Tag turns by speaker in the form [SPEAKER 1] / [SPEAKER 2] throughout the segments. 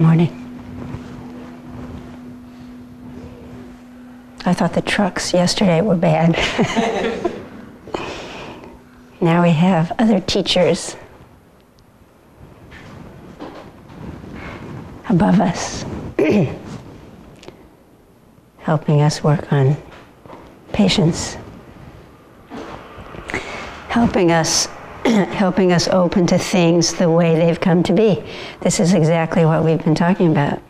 [SPEAKER 1] morning. I thought the trucks yesterday were bad. now we have other teachers above us, helping us work on patience, helping us helping us open to things the way they've come to be. This is exactly what we've been talking about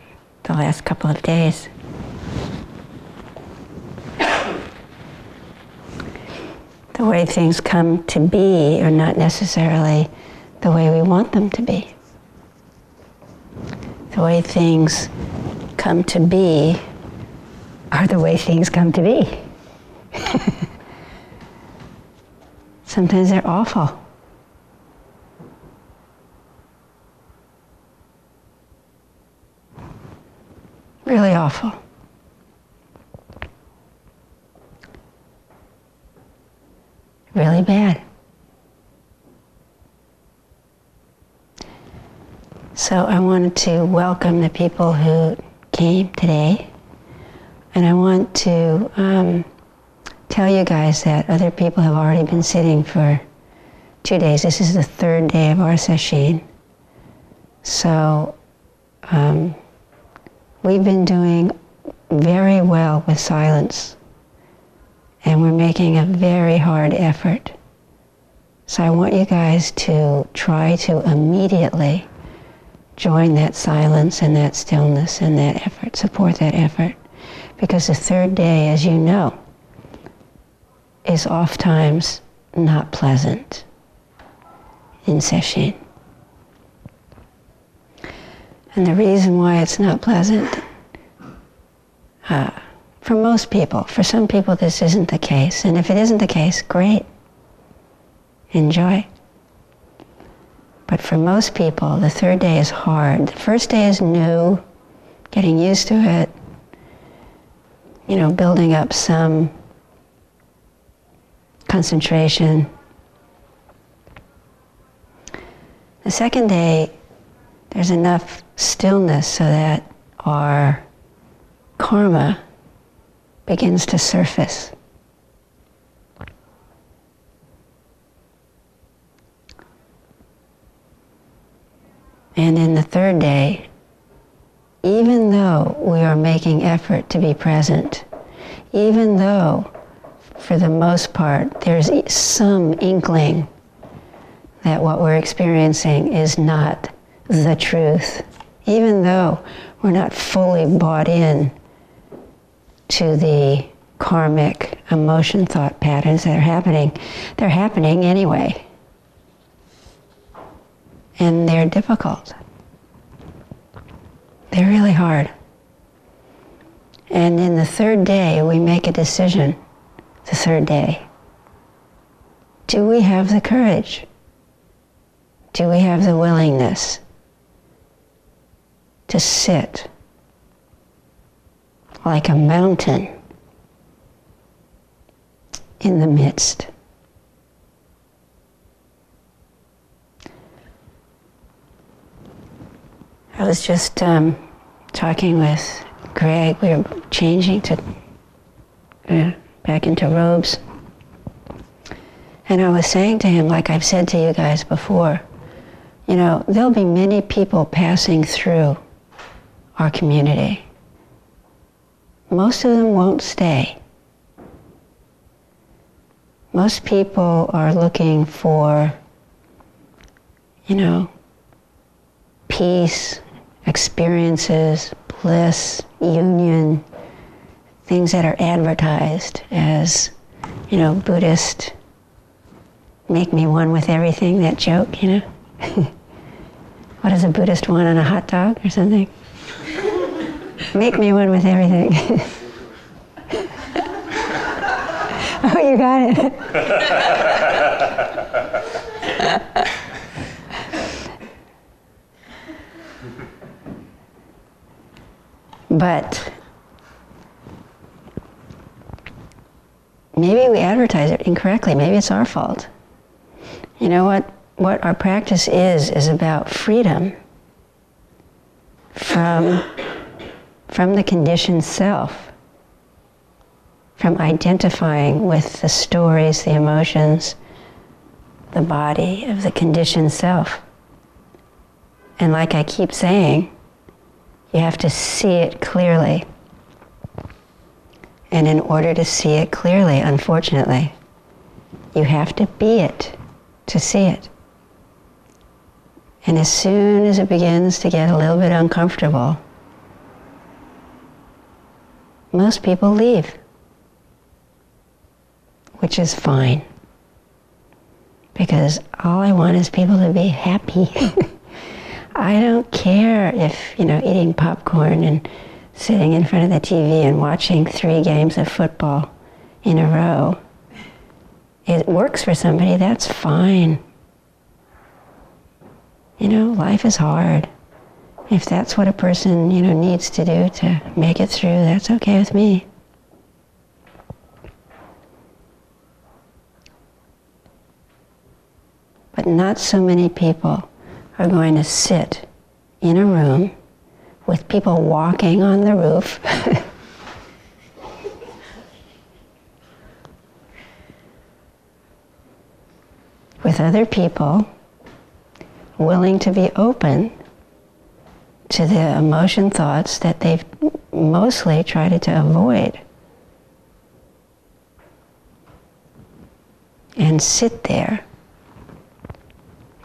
[SPEAKER 1] the last couple of days. The way things come to be are not necessarily the way we want them to be. The way things come to be are the way things come to be. Sometimes they're awful. Really awful. Really bad. So I wanted to welcome the people who came today. And I want to um, tell you guys that other people have already been sitting for two days. This is the third day of our session. So um, We've been doing very well with silence, and we're making a very hard effort. So I want you guys to try to immediately join that silence and that stillness and that effort, support that effort. Because the third day, as you know, is oftentimes not pleasant in session. And the reason why it's not pleasant, uh, for most people, for some people this isn't the case. And if it isn't the case, great. Enjoy. But for most people, the third day is hard. The first day is new, getting used to it, you know, building up some concentration. The second day, there's enough stillness so that our karma begins to surface. And in the third day, even though we are making effort to be present, even though for the most part there's some inkling that what we're experiencing is not the truth, even though we're not fully bought in to the karmic emotion thought patterns that are happening, they're happening anyway. And they're difficult. They're really hard. And in the third day, we make a decision. The third day. Do we have the courage? Do we have the willingness to sit like a mountain in the midst. I was just um, talking with Greg. We were changing to uh, back into robes. And I was saying to him, like I've said to you guys before, you know, there'll be many people passing through our community. Most of them won't stay. Most people are looking for, you know, peace, experiences, bliss, union, things that are advertised as, you know, Buddhist, make me one with everything, that joke, you know? what does a Buddhist want on a hot dog or something? Make me one with everything. oh, you got it. but maybe we advertise it incorrectly. Maybe it's our fault. You know what? What our practice is, is about freedom from, from the conditioned self, from identifying with the stories, the emotions, the body of the conditioned self. And like I keep saying, you have to see it clearly. And in order to see it clearly, unfortunately, you have to be it to see it. And as soon as it begins to get a little bit uncomfortable, most people leave, which is fine. Because all I want is people to be happy. I don't care if, you know, eating popcorn and sitting in front of the TV and watching three games of football in a row. It works for somebody, that's fine. You know, life is hard. If that's what a person, you know, needs to do to make it through, that's okay with me. But not so many people are going to sit in a room with people walking on the roof. with other people willing to be open to the emotion thoughts that they've mostly tried to avoid. And sit there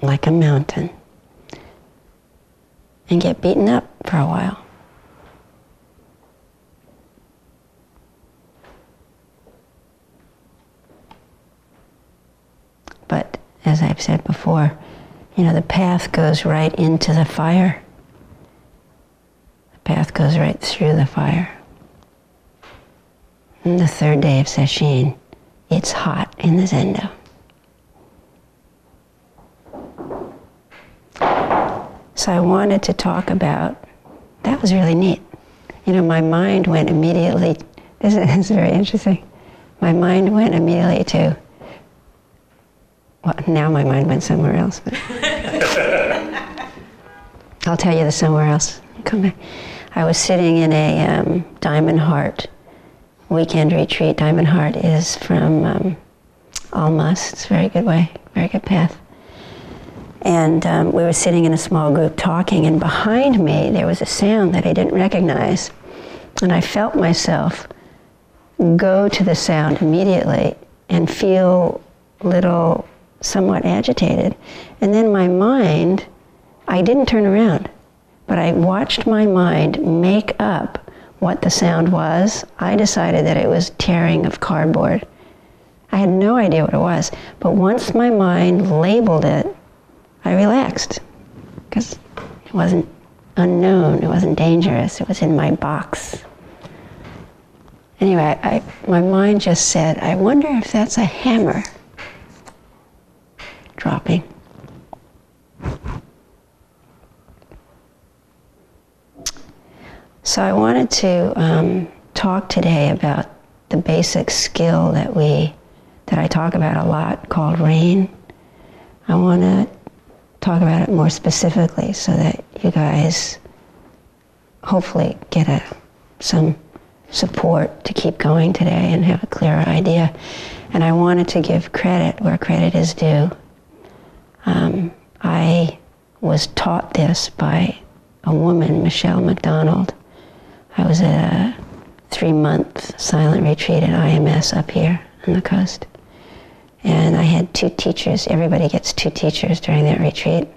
[SPEAKER 1] like a mountain and get beaten up for a while. But as I've said before, you know, the path goes right into the fire. Goes right through the fire. And the third day of Sesshin, it's hot in the Zendo. So I wanted to talk about, that was really neat. You know, my mind went immediately, this is very interesting. My mind went immediately to, well, now my mind went somewhere else. But I'll tell you the somewhere else. Come back. I was sitting in a um, Diamond Heart weekend retreat. Diamond Heart is from um, Almaas. It's a very good way, very good path. And um, we were sitting in a small group talking, and behind me there was a sound that I didn't recognize. And I felt myself go to the sound immediately and feel a little somewhat agitated. And then my mind, I didn't turn around, but I watched my mind make up what the sound was. I decided that it was tearing of cardboard. I had no idea what it was, but once my mind labeled it, I relaxed because it wasn't unknown, it wasn't dangerous, it was in my box. Anyway, I, my mind just said, I wonder if that's a hammer dropping. So I wanted to um, talk today about the basic skill that we that I talk about a lot called rain. I want to talk about it more specifically so that you guys hopefully get a, some support to keep going today and have a clearer idea. And I wanted to give credit where credit is due. Um, I was taught this by a woman, Michelle McDonald. I was at a three month silent retreat at IMS up here on the coast. And I had two teachers. Everybody gets two teachers during that retreat.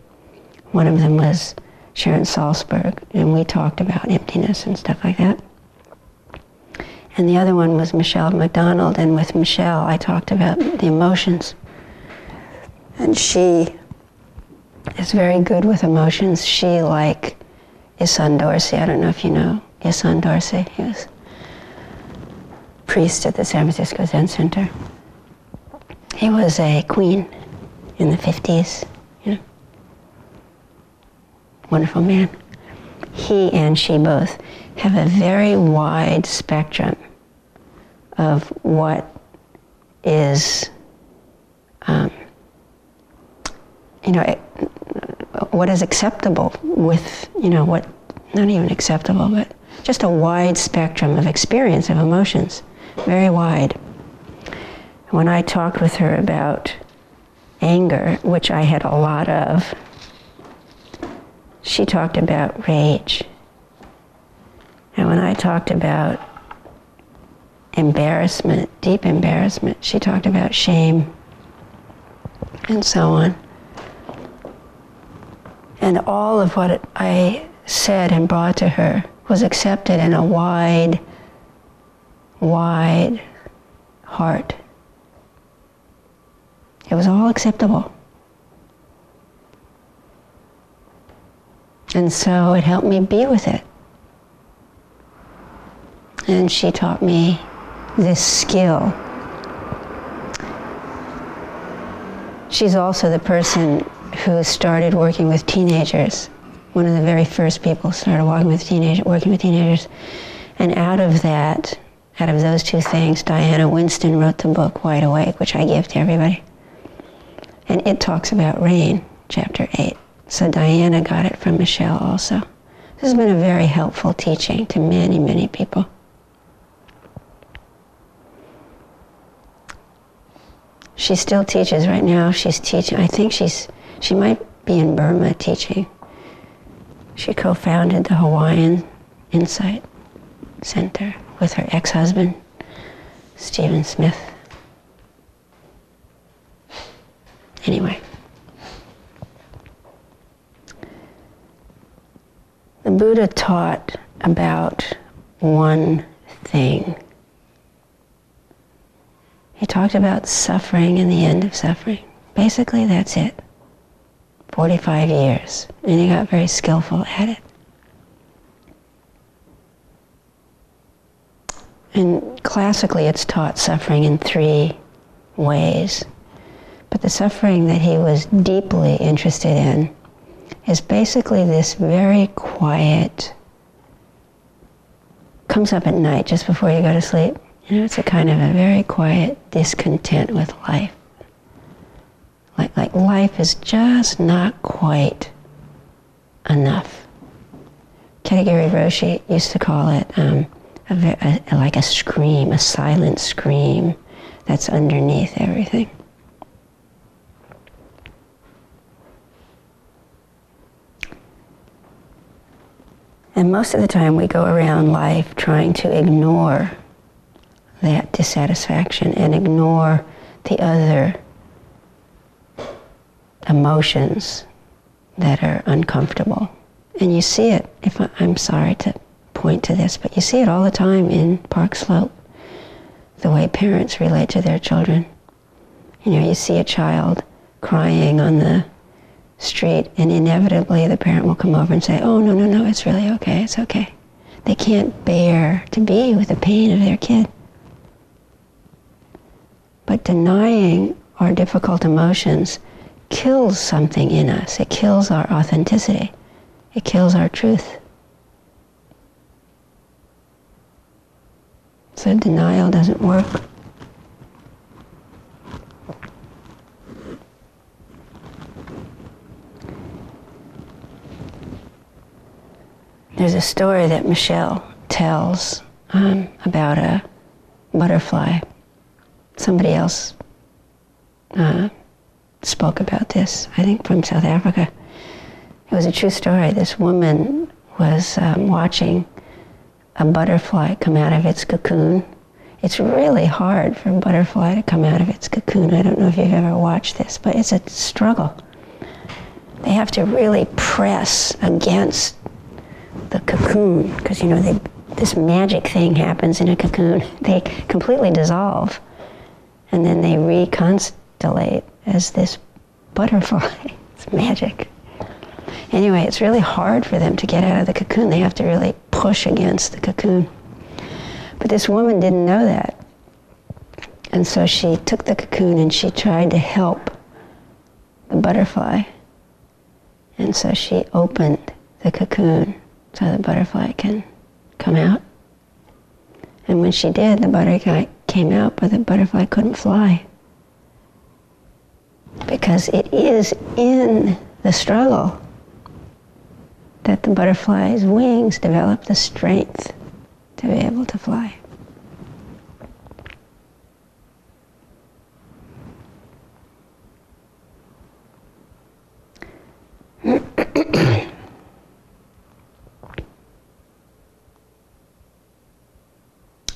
[SPEAKER 1] One of them was Sharon Salzberg, and we talked about emptiness and stuff like that. And the other one was Michelle McDonald, and with Michelle, I talked about the emotions. And she is very good with emotions. She, like Issan Dorsey, I don't know if you know Issan Dorsey, he was priest at the San Francisco Zen Center. He was a queen in the 50s, you know. Wonderful man. He and she both have a very wide spectrum of what is, um, you know, what is acceptable with, you know, what not even acceptable, but just a wide spectrum of experience of emotions, very wide. When I talked with her about anger, which I had a lot of, she talked about rage. And when I talked about embarrassment, deep embarrassment, she talked about shame and so on. And all of what I said and brought to her was accepted in a wide, wide heart. It was all acceptable. And so it helped me be with it. And she taught me this skill. She's also the person who started working with teenagers. One of the very first people started working with working with teenagers. And out of that, out of those two things, Diana Winston wrote the book Wide Awake, which I give to everybody. And it talks about rain, chapter 8. So Diana got it from Michelle also. This has been a very helpful teaching to many, many people. She still teaches right now. She's teaching, I think she's, she might be in Burma teaching. She co-founded the Hawaiian Insight Center with her ex-husband, Stephen Smith. Anyway. The Buddha taught about one thing. He talked about suffering and the end of suffering. Basically, that's it. 45 years. And he got very skillful at it. And classically, it's taught suffering in three ways. But the suffering that he was deeply interested in is basically this very quiet, comes up at night just before you go to sleep. You know, it's a kind of a very quiet discontent with life. Like, like life is just not quite enough. Katagiri Roshi used to call it um, a, a, like a scream, a silent scream that's underneath everything. And most of the time we go around life trying to ignore that dissatisfaction and ignore the other emotions that are uncomfortable. And you see it, if I, I'm sorry to point to this, but you see it all the time in Park Slope, the way parents relate to their children. You know, you see a child crying on the street, and inevitably the parent will come over and say, Oh, no, no, no, it's really okay, it's okay. They can't bear to be with the pain of their kid. But denying our difficult emotions kills something in us. It kills our authenticity. It kills our truth. So denial doesn't work. There's a story that Michelle tells um, about a butterfly. Somebody else uh, spoke about this, I think from South Africa. It was a true story. This woman was um, watching a butterfly come out of its cocoon. It's really hard for a butterfly to come out of its cocoon. I don't know if you've ever watched this, but it's a struggle. They have to really press against the cocoon because you know they, this magic thing happens in a cocoon. They completely dissolve, and then they reconstellate as this butterfly. it's magic. Anyway, it's really hard for them to get out of the cocoon. They have to really push against the cocoon. But this woman didn't know that. And so she took the cocoon and she tried to help the butterfly. And so she opened the cocoon so the butterfly can come out. And when she did, the butterfly came out, but the butterfly couldn't fly. Because it is in the struggle that the butterfly's wings develop the strength to be able to fly.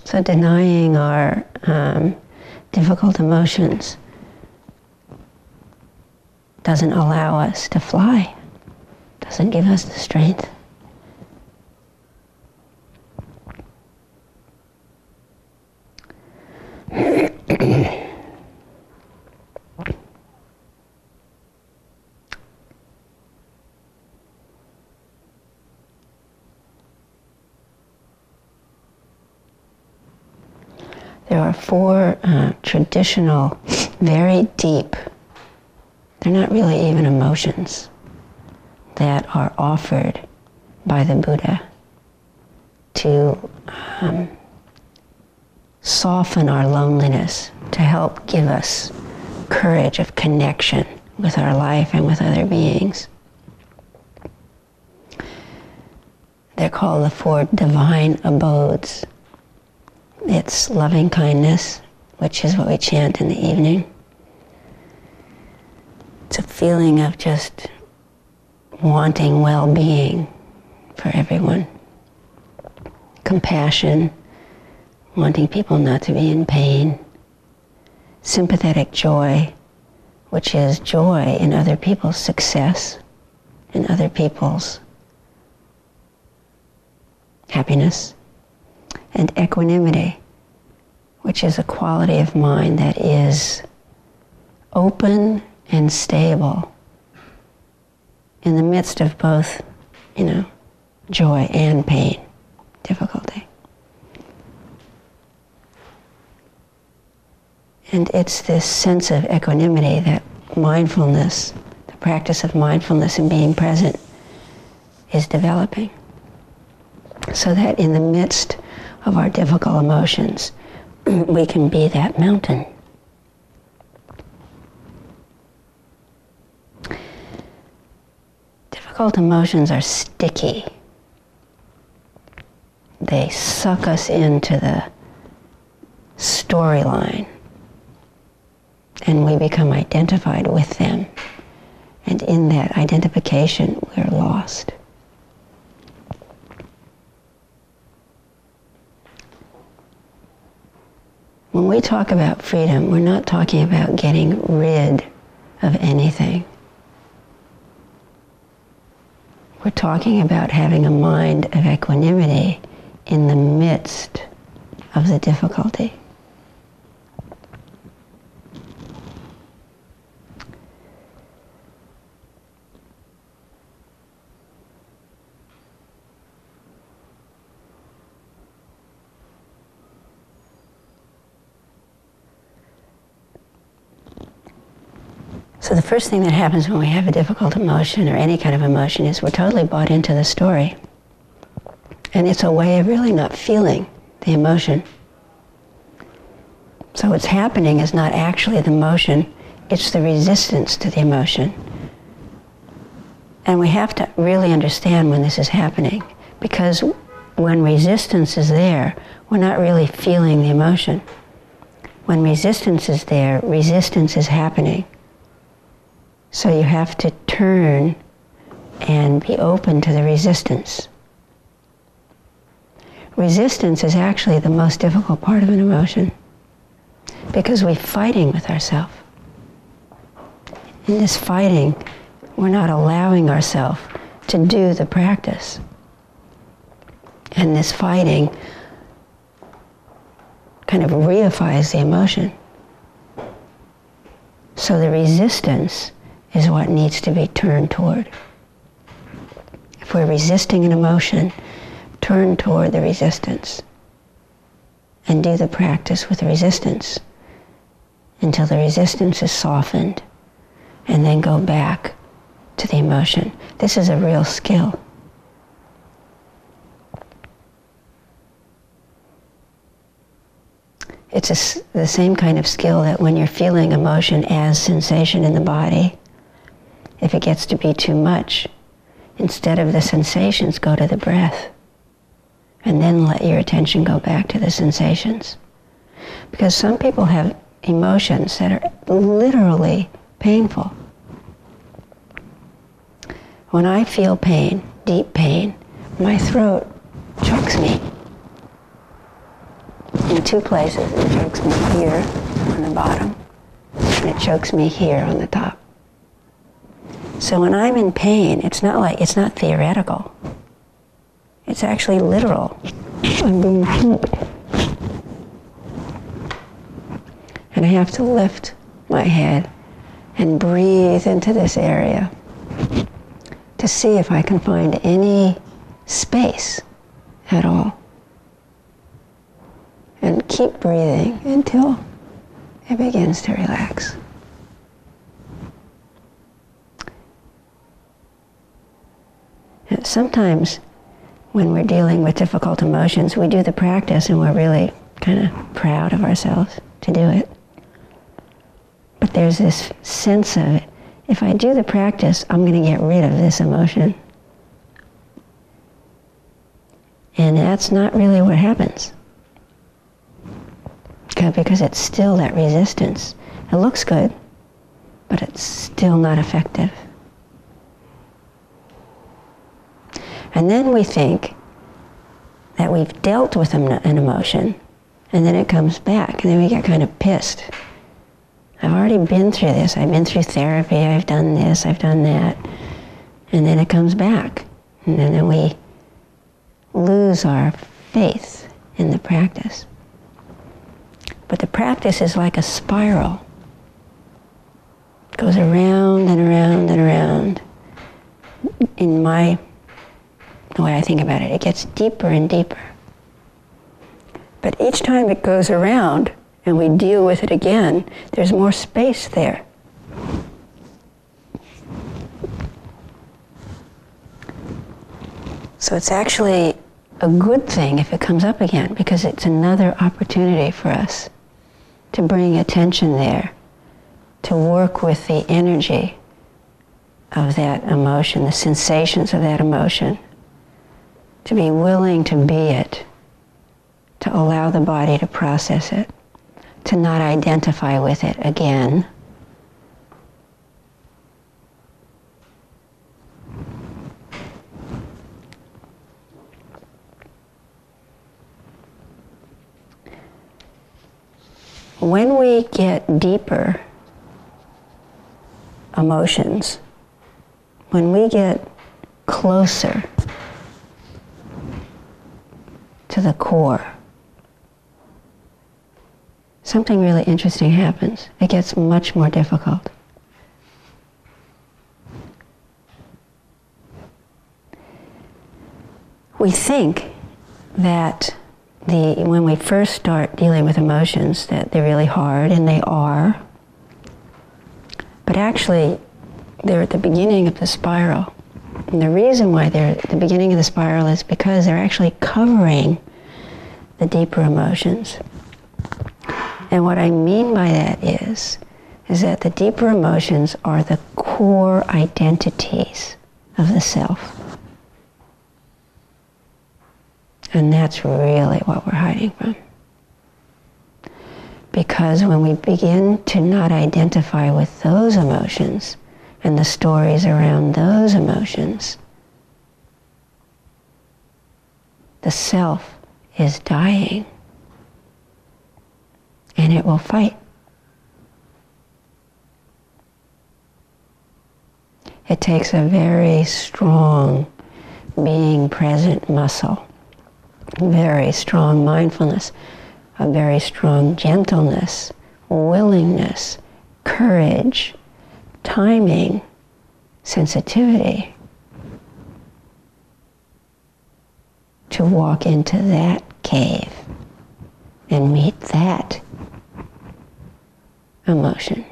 [SPEAKER 1] so denying our um, difficult emotions doesn't allow us to fly, doesn't give us the strength. there are four uh, traditional, very deep they're not really even emotions that are offered by the Buddha to um, soften our loneliness, to help give us courage of connection with our life and with other beings. They're called the four divine abodes. It's loving kindness, which is what we chant in the evening. It's a feeling of just wanting well being for everyone. Compassion, wanting people not to be in pain. Sympathetic joy, which is joy in other people's success, in other people's happiness. And equanimity, which is a quality of mind that is open and stable in the midst of both, you know, joy and pain, difficulty. And it's this sense of equanimity that mindfulness, the practice of mindfulness and being present, is developing. So that in the midst of our difficult emotions, we can be that mountain. Difficult emotions are sticky. They suck us into the storyline and we become identified with them. And in that identification, we're lost. When we talk about freedom, we're not talking about getting rid of anything. We're talking about having a mind of equanimity in the midst of the difficulty. So the first thing that happens when we have a difficult emotion or any kind of emotion is we're totally bought into the story. And it's a way of really not feeling the emotion. So what's happening is not actually the emotion, it's the resistance to the emotion. And we have to really understand when this is happening because when resistance is there, we're not really feeling the emotion. When resistance is there, resistance is happening. So you have to turn and be open to the resistance. Resistance is actually the most difficult part of an emotion because we're fighting with ourselves. In this fighting, we're not allowing ourselves to do the practice. And this fighting kind of reifies the emotion. So the resistance is what needs to be turned toward. If we're resisting an emotion, turn toward the resistance and do the practice with resistance until the resistance is softened and then go back to the emotion. This is a real skill. It's a, the same kind of skill that when you're feeling emotion as sensation in the body, if it gets to be too much, instead of the sensations, go to the breath. And then let your attention go back to the sensations. Because some people have emotions that are literally painful. When I feel pain, deep pain, my throat chokes me in two places. It chokes me here on the bottom, and it chokes me here on the top. So when I'm in pain, it's not like it's not theoretical. It's actually literal. And I have to lift my head and breathe into this area to see if I can find any space at all. And keep breathing until it begins to relax. Sometimes when we're dealing with difficult emotions, we do the practice and we're really kind of proud of ourselves to do it. But there's this sense of it. If I do the practice, I'm going to get rid of this emotion. And that's not really what happens. Because it's still that resistance. It looks good, but it's still not effective. And then we think that we've dealt with an emotion, and then it comes back, and then we get kind of pissed. I've already been through this. I've been through therapy. I've done this. I've done that. And then it comes back. And then we lose our faith in the practice. But the practice is like a spiral. It goes around and around and around. In my the way I think about it, it gets deeper and deeper. But each time it goes around and we deal with it again, there's more space there. So it's actually a good thing if it comes up again because it's another opportunity for us to bring attention there, to work with the energy of that emotion, the sensations of that emotion, to be willing to be it, to allow the body to process it, to not identify with it again. when we get deeper emotions, when we get closer the core, something really interesting happens. It gets much more difficult. We think that the, when we first start dealing with emotions that they're really hard, and they are. But actually, they're at the beginning of the spiral. And the reason why they're at the beginning of the spiral is because they're actually covering the deeper emotions. And what I mean by that is, is that the deeper emotions are the core identities of the self. And that's really what we're hiding from. Because when we begin to not identify with those emotions and the stories around those emotions, the self is dying and it will fight. It takes a very strong being present muscle very strong mindfulness, a very strong gentleness, willingness, courage, timing, sensitivity to walk into that cave and meet that emotion.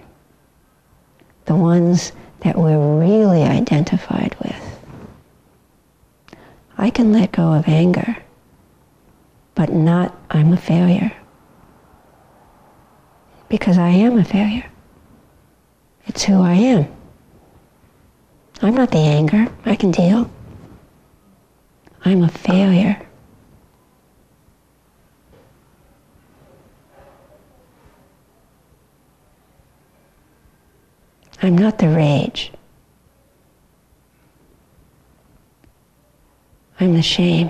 [SPEAKER 1] The ones that we're really identified with. I can let go of anger but not I'm a failure. Because I am a failure. It's who I am. I'm not the anger. I can deal. I'm a failure. I'm not the rage. I'm the shame.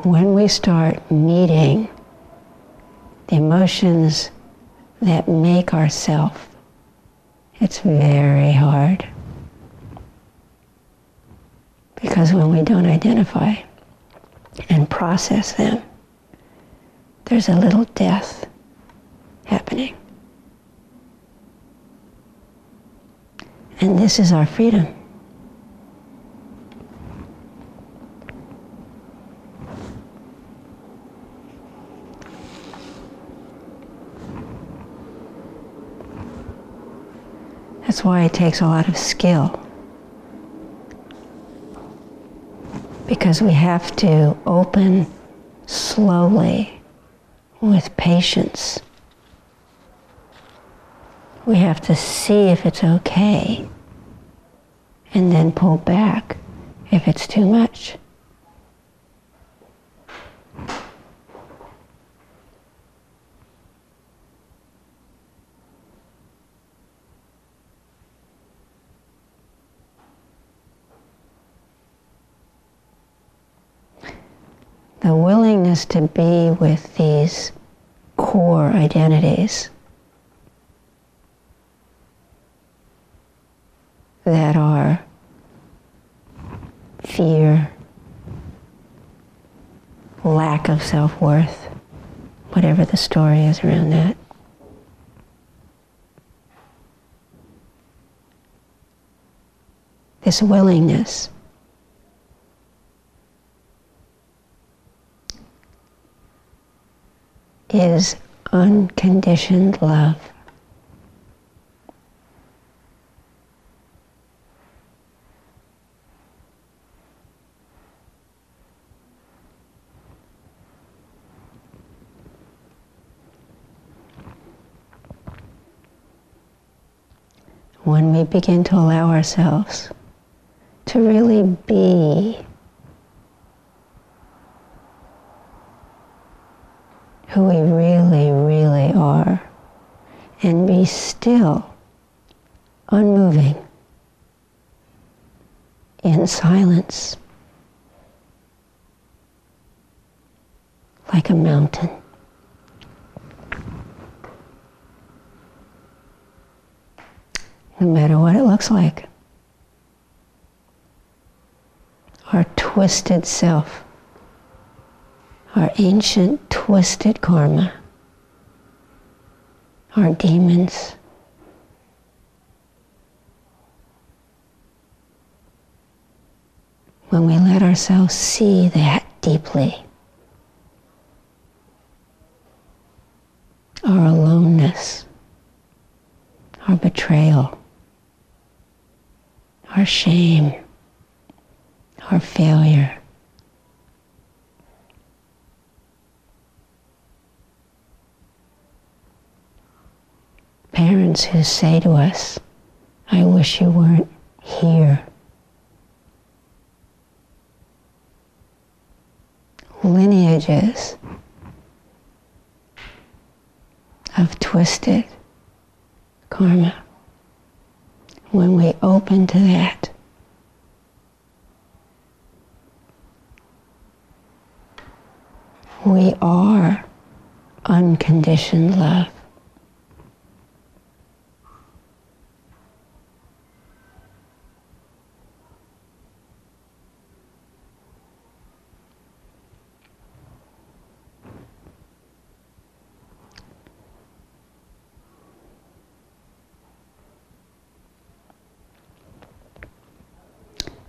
[SPEAKER 1] When we start meeting the emotions that make ourself, it's very hard. Because when we don't identify and process them, there's a little death happening. And this is our freedom. That's why it takes a lot of skill. Because we have to open slowly with patience. We have to see if it's okay and then pull back if it's too much. The willingness to be with these core identities that are fear, lack of self worth, whatever the story is around that. This willingness is unconditioned love. When we begin to allow ourselves to really be who we really, really are and be still, unmoving, in silence, like a mountain. No matter what it looks like. Our twisted self our ancient twisted karma, our demons. When we let ourselves see that deeply, our aloneness, our betrayal, our shame, our failure. Parents who say to us, I wish you weren't here. Lineages of twisted karma. When we open to that, we are unconditioned love.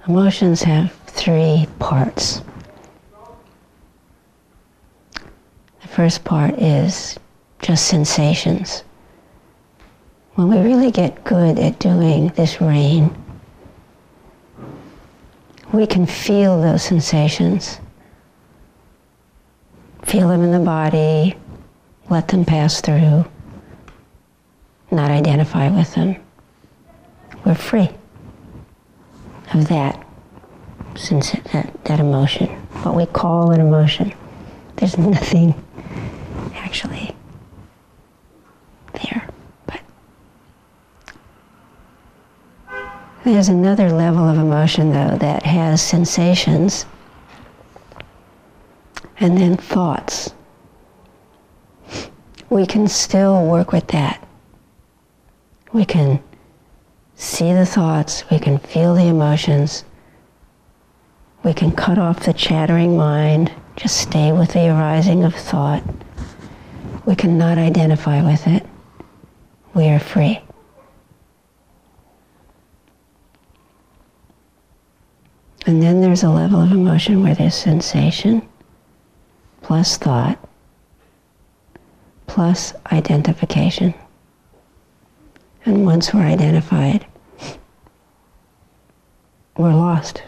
[SPEAKER 1] Emotions have three parts. The first part is just sensations. When we really get good at doing this rain, we can feel those sensations. Feel them in the body, let them pass through, not identify with them. We're free of that, that, that emotion, what we call an emotion. There's nothing actually there. But there's another level of emotion, though, that has sensations and then thoughts. We can still work with that. We can see the thoughts, we can feel the emotions, we can cut off the chattering mind, just stay with the arising of thought. We cannot identify with it. We are free. And then there's a level of emotion where there's sensation plus thought plus identification. And once we're identified, we're lost.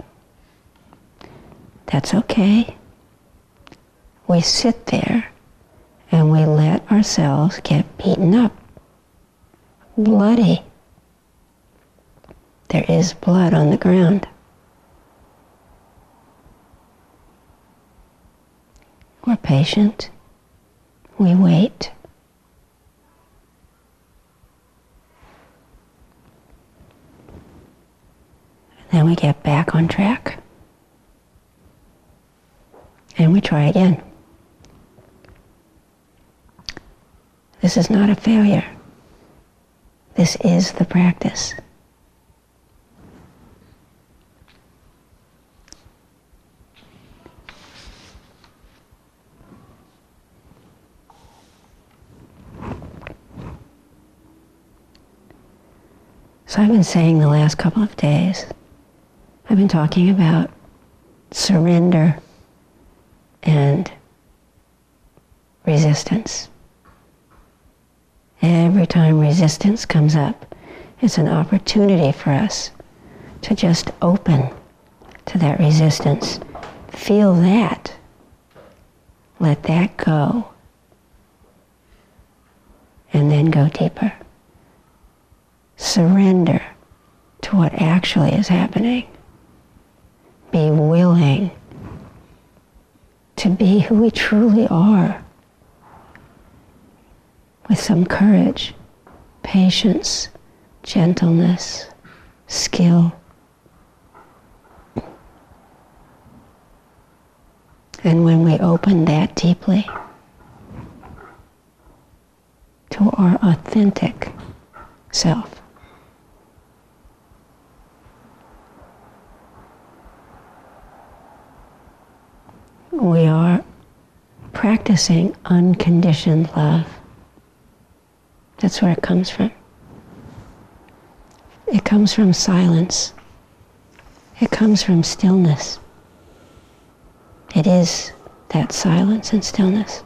[SPEAKER 1] That's okay. We sit there and we let ourselves get beaten up, bloody. There is blood on the ground. We're patient. We wait. Then we get back on track. And we try again. This is not a failure. This is the practice. So I've been saying the last couple of days, I've been talking about surrender and resistance. Every time resistance comes up, it's an opportunity for us to just open to that resistance. Feel that. Let that go. And then go deeper. Surrender to what actually is happening. Be willing to be who we truly are with some courage, patience, gentleness, skill. And when we open that deeply to our authentic self, we are practicing unconditioned love. That's where it comes from. It comes from silence. It comes from stillness. It is that silence and stillness.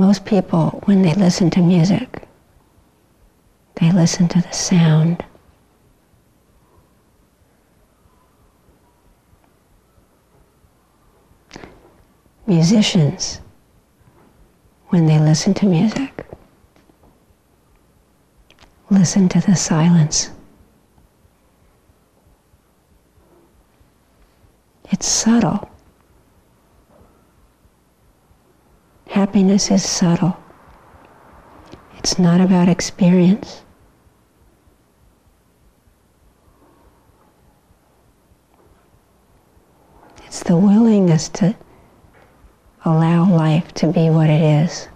[SPEAKER 1] Most people, when they listen to music, they listen to the sound. Musicians, when they listen to music, listen to the silence. It's subtle. Happiness is subtle. It's not about experience. It's the willingness to allow life to be what it is.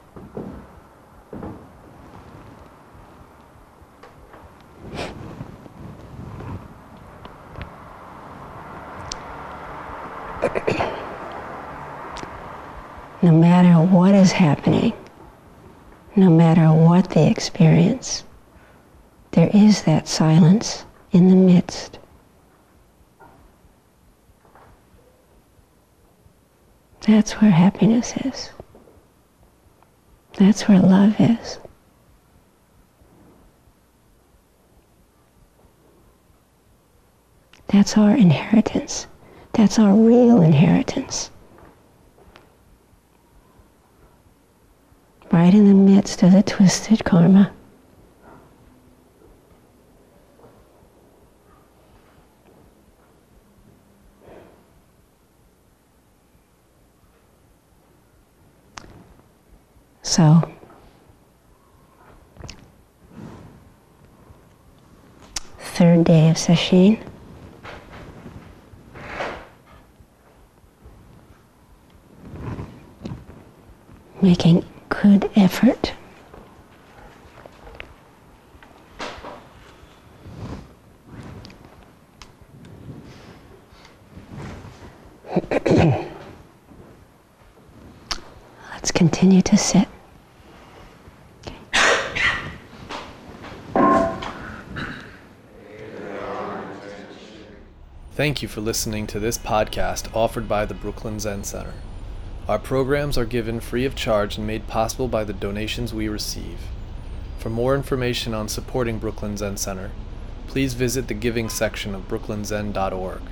[SPEAKER 1] no matter what is happening, no matter what the experience, there is that silence in the midst. That's where happiness is. That's where love is. That's our inheritance. That's our real inheritance. Right in the midst of the twisted karma. So, third day of Sesshin. Making good effort. Let's continue to sit.
[SPEAKER 2] Thank you for listening to this podcast offered by the Brooklyn Zen Center. Our programs are given free of charge and made possible by the donations we receive. For more information on supporting Brooklyn Zen Center, please visit the giving section of brooklynzen.org.